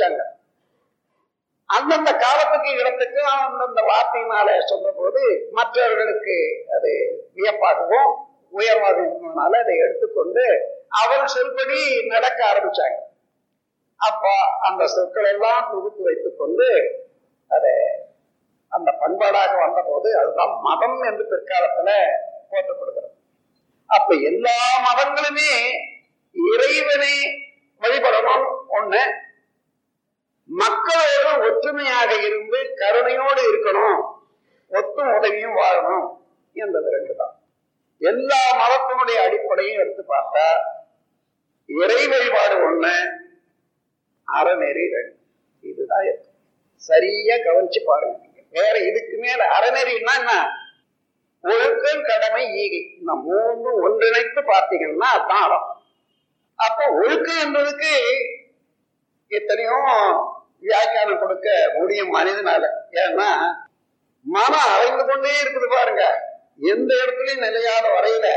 வச்சாங்க அந்தந்த காலத்துக்கு இடத்துக்கு அந்தந்த வார்த்தையினால சொல்ற போது மற்றவர்களுக்கு அது வியப்பாகவும் உயர்வாக இருந்ததுனால அதை எடுத்துக்கொண்டு அவர் சொல்படி நடக்க ஆரம்பிச்சாங்க. அப்ப அந்த சொற்கள் எல்லாம் தொகுத்து வைத்துக் கொண்டு அதை அந்த பண்பாடாக வந்த போது அதுதான் மதம் என்று பிற்காலத்துல போற்றப்படுகிறது. அப்ப எல்லா மதங்களுமே இறைவனை வழிபடணும். ஒண்ணு மக்களோடு ஒற்றுமையாக இருந்து கருணையோடு இருக்கணும். ஒத்தும் உதவியும் வாழணும் என்பது ரெண்டு தான் எல்லா மதத்தினுடைய அடிப்படையும் எடுத்து பார்த்தா இறை வழிபாடு ஒண்ணு அறநெறி ரெண்டு. இதுதான் சரியா கவனிச்சு பாருங்க வேற இதுக்கு மேல அறநெறின்னா என்ன? ஒழுக்கம் கடமை ஈகை. இந்த மூன்று ஒன்றிணைத்து பார்த்தீங்கன்னா அதான் அறம். அப்ப ஒழுக்கம் என்பதுக்கு எத்தனையோ வியாக்கியானம் கொடுக்க முடியும் மனிதனால. ஏன்னா மனம் அலைந்து கொண்டே இருக்குது பாருங்க. எந்த இடத்துலயும் நிலையாத வரையில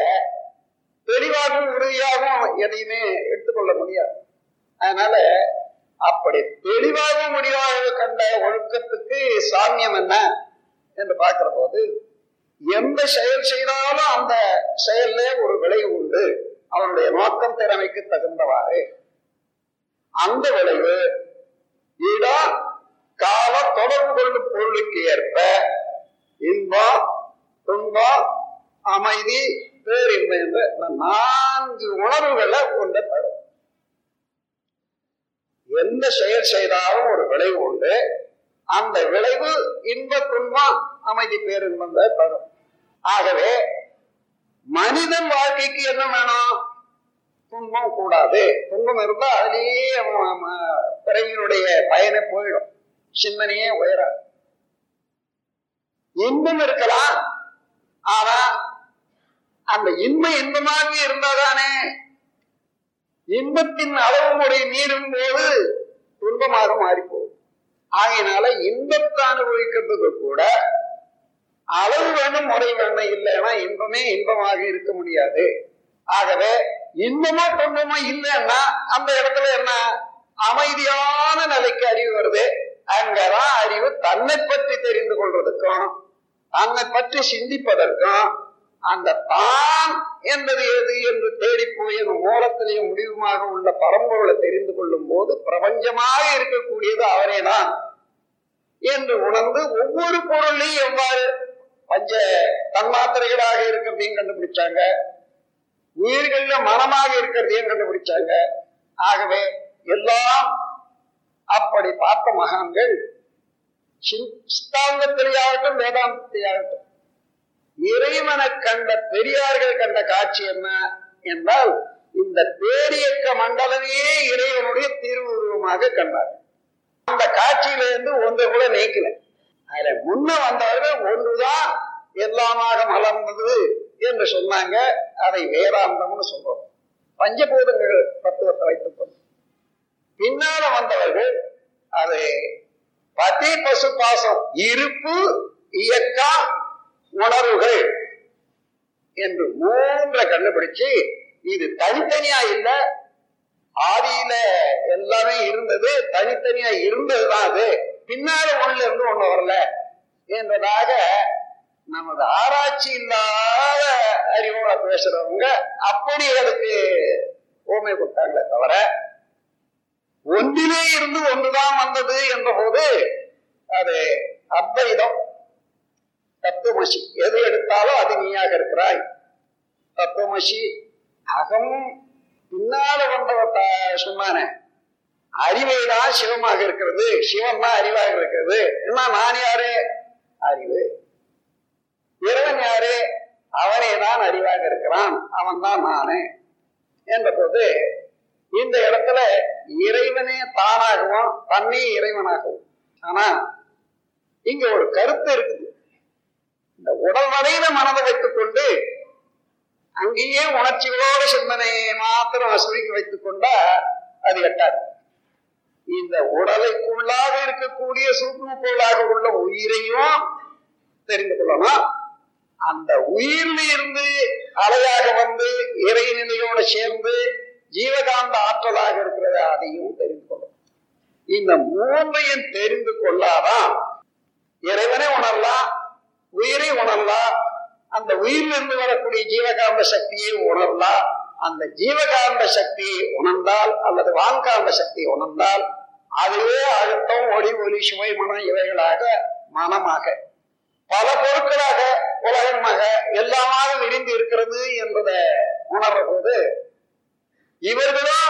தெளிவாகவும் உறுதியாகவும் எதையுமே எடுத்துக்கொள்ள முடியாது. அதனால அப்படி தெளிவாக முடிவாக கண்ட ஒழுக்கத்துக்கு சாமியம் என்ன என்று பார்க்கிற போது எந்த செயல் செய்தாலும் அந்த செயல்ல ஒரு விளைவு உண்டு. அவனுடைய நோக்கம் திறமைக்கு தகுந்தவாறு. அந்த விளைவு வீடா கால தொடர்பு கொள்ளும் பொருளுக்கு ஏற்ப இன்பம் துன்பம் அமைதி பேரின்மை என்ற இந்த நான்கு உணர்வுகளை ஒன்றை தரும். எந்த செயல் செய்தாலும் ஒரு விளைவு உண்டு. அந்த விளைவு இன்ப துன்பம் அமைதி பேரின்பம் தரும். ஆகவே மனிதன் வாழ்க்கைக்கு என்ன வேணும்? துன்பம் கூடாது துன்பம் இருந்தா அதுலயே அவன் பிறவியினுடைய பயனை போயிடும். சிந்தனையே உயராது. இன்பம் இருக்கலாம். ஆனா அந்த இன்பம் இன்பமாக இருந்தாதானே? இன்பத்தின் அளவு முறை மீறும் போது துன்பமாக மாறிப்போகும். ஆகையினால இன்பத்தை அனுபவிக்கிறதுக்கு கூட அளவு வேணும் முறை வேணும் இல்லைன்னா இன்பமே இன்பமாக இருக்க முடியாது. ஆகவே இன்பமா துன்பமா இல்லைன்னா அந்த இடத்துல என்ன அமைதியான நிலைக்கு அறிவு வருது. அங்கதான் அறிவு தன்னை பற்றி தெரிந்து கொள்றதுக்கும் தன்னை பற்றி சிந்திப்பதற்கும் அந்த தான் என்பது எது என்று தேடி போய் அந்த மூலத்திலேயும் முடிவுமாக உள்ள பரம்பொருளை தெரிந்து கொள்ளும் போது பிரபஞ்சமாக இருக்கக்கூடியது அவரே தான் என்று உணர்ந்து ஒவ்வொரு பொருளையும் எவ்வாறு பஞ்ச தன்மாத்திரைகளாக இருக்கிறதையும் கண்டுபிடிச்சாங்க. உயிர்கள்ல மனமாக இருக்கிறதையும் கண்டுபிடிச்சாங்க? ஆகவே எல்லாம் அப்படி பார்த்த மகான்கள் சித்தாந்தத்திலேயாகட்டும் வேதாந்தத்திலேயாகட்டும் இறைவனை கண்ட பெரியார்கள் கண்ட காட்சி என்ன என்றால் இந்த பேரியக்க மண்டலமே இறைவனுடைய திருவுருவமாக கண்டார்கள். அந்த காட்சியிலிருந்து ஒன்றை கூட நீக்கல. அதுல முன்ன வந்தவர்கள் ஒன்றுதான் எல்லாமாக மலர்ந்தது. என்று சொன்னாங்க அதை வேதாந்தம்னு சொல்றோம். பஞ்சபூதங்கள் தத்துவத்தை வைத்துக் கொண்டு பின்னால வந்தவர்கள் அது பதி பசு பாசம் இருப்பு இயக்கம் உணர்வுகள் என்று மூன்றை கண்டுபிடிச்சு இது தனித்தனியா இல்ல ஆதியில எல்லாமே இருந்தது தனித்தனியா இருந்ததுதான் அது. பின்னால ஒண்ணுல இருந்து ஒண்ணு வரல என்றதாக நமது ஆராய்ச்சி இல்லாத அறிவோட பேசுறவங்க அப்படி அதுக்கு ஓமை கொடுத்தாங்களே தவிர ஒன்றிலே இருந்து ஒன்றுதான் வந்தது என்ற போது அது அத்வைதம். தத்துவமசி. எது எடுத்தாலும் அது நீயாக இருக்கிறாய். தத்துவமசி. அகம் பின்னால வந்தவ சொன்னானே. அறிவைதான் சிவமாக இருக்கிறது. சிவம் தான் அறிவாக இருக்கிறது. என்ன நான் யாரு? அறிவு இறைவன் யாரு அவனே தான் இருக்கிறான். அவன் தான் நானே. என்ற போது இந்த இடத்துல இறைவனே தானாகவும் தன்னே இறைவனாகவும். ஆனா இங்க ஒரு கருத்து இருக்குது. இந்த உடல் வரையில மனதை வைத்துக் கொண்டு அங்கேயே உணர்ச்சிகளோட சிந்தனையை மாத்திரம் சுருக்கி வைத்துக் கொண்டா அது எட்டாது. இந்த உடலைக்குள்ளாக இருக்கக்கூடிய சூக்ம பொருளாக உள்ள உயிரையும் தெரிந்து கொள்ளணும் அந்த உயிர்ல இருந்து அலையாக வந்து இறைநிலையோட சேர்ந்து ஜீவகாந்த ஆற்றலாக இருக்கிறத அதையும் தெரிந்து கொள்ளும். இந்த மூன்றையும் தெரிந்து கொள்ளாதான் இறைவனை உணரலாம் உயிரை உணரலாம் அந்த உயிரிலிருந்து வரக்கூடிய ஜீவகாந்த சக்தியை உணரலாம். அந்த ஜீவகாந்த சக்தியை உணர்ந்தால் அல்லது வான்காந்த சக்தியை உணர்ந்தால் அதுவே அழுத்தம் ஒளி ஒலி சுவை மனம் இவைகளாக மனமாக பல பொருட்களாக எல்லாமாக விரிந்து இருக்கிறது என்பதை உணர்ற போது இவர்களும்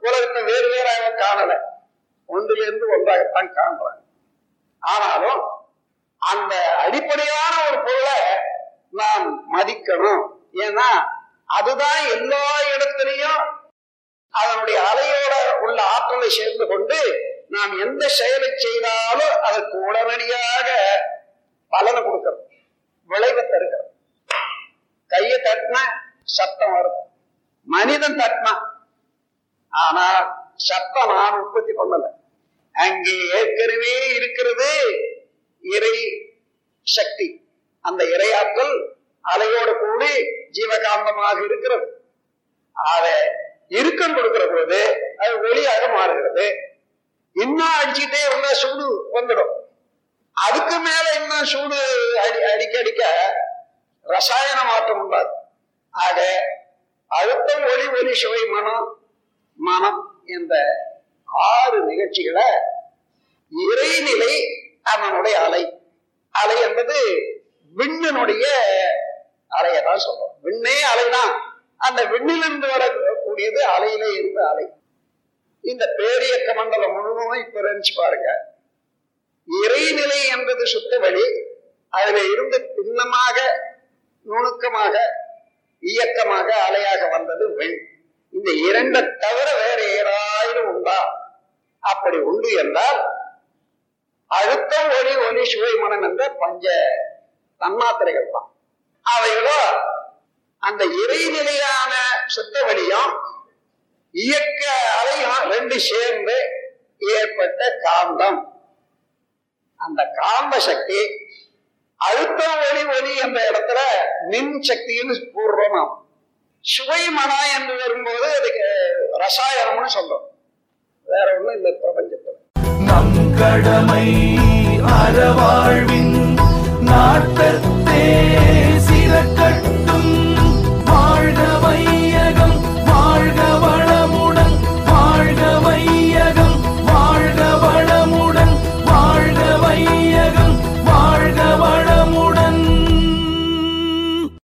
உலகத்தை வேறு வேறாக காணல. ஒன்றிலிருந்து ஒன்றாகத்தான் காண்றாங்க. ஆனாலும் அந்த அடிப்படையான ஒரு பொருளை நாம் மதிக்கணும். ஏன்னா அதுதான் எல்லா இடத்துலையும் அதனுடைய அலையோட உள்ள ஆற்றலை சேர்ந்து கொண்டு நாம் எந்த செயலை செய்தாலும் அதற்கு உடனடியாக பலனை கொடுக்கிறது விளைவை தருகிறது. சத்தம் வரும். மனிதன் தட்டினா ஆனா சத்தம் நான் உற்பத்தி பண்ணல. அங்கே ஏற்கனவே இருக்கிறது இறை சக்தி. அந்த இறையாற்றல் அலையோடு கூடி ஜீவகாந்தமாக இருக்கிறது. அதை இறுக்கம் கொடுக்கிற போது அது ஒளியாக மாறுகிறது. இன்னும் அடிச்சுட்டே இருந்தா சூடு வந்துடும். அதுக்கு மேல இன்னும் சூடு அடி அடிக்க அடிக்க ரசாயன மாற்றம் உண்டாது ஆக அழுத்தம் ஒளி ஒலி சுவை மனம் மனம் என்ற ஆறு நிகழ்ச்சிகளை இறைநிலை அவனுடைய அலை. அலை என்பது விண்ணனுடைய அலையை தான் சொல்றோம். விண்ணே அலைதான். அந்த விண்ணிலிருந்து வரக்கூடியது அலையிலே இருந்த அலை. இந்த பேரியக்க மண்டலம் முழுவதும் இப்ப நினைச்சு பாருங்க. இறைநிலை என்பது சுத்த வழி. அதுல இருந்து பின்னமாக நுணுக்கமாக இயக்கமாக அலையாக வந்தது வெண். இந்த இரண்டை தவிர வேற ஏதாயிரம் உண்டா? அப்படி உண்டு என்றால் அழுத்தம் ஒளி ஒளி சுவை மனம் என்ற பஞ்ச தன்மாத்திரைகள் தான். அவைகளோ அந்த இறைநிலையான சுத்த வழியும் இயக்க அலையும் ரெண்டு சேர்ந்து ஏற்பட்ட காந்தம். அந்த காந்த சக்தி அழுத்தம் ஒளி ஒளி என்ற இடத்துல மின் சக்தின்னு கூறுறோம் நாம். சுவை மனா என்று வரும்போது அதுக்கு ரசாயனம்னு சொல்றோம். வேற ஒண்ணும் இல்லை பிரபஞ்சத்துல. நம் கடமை அறவாழ்வின் நாட்டத்தே.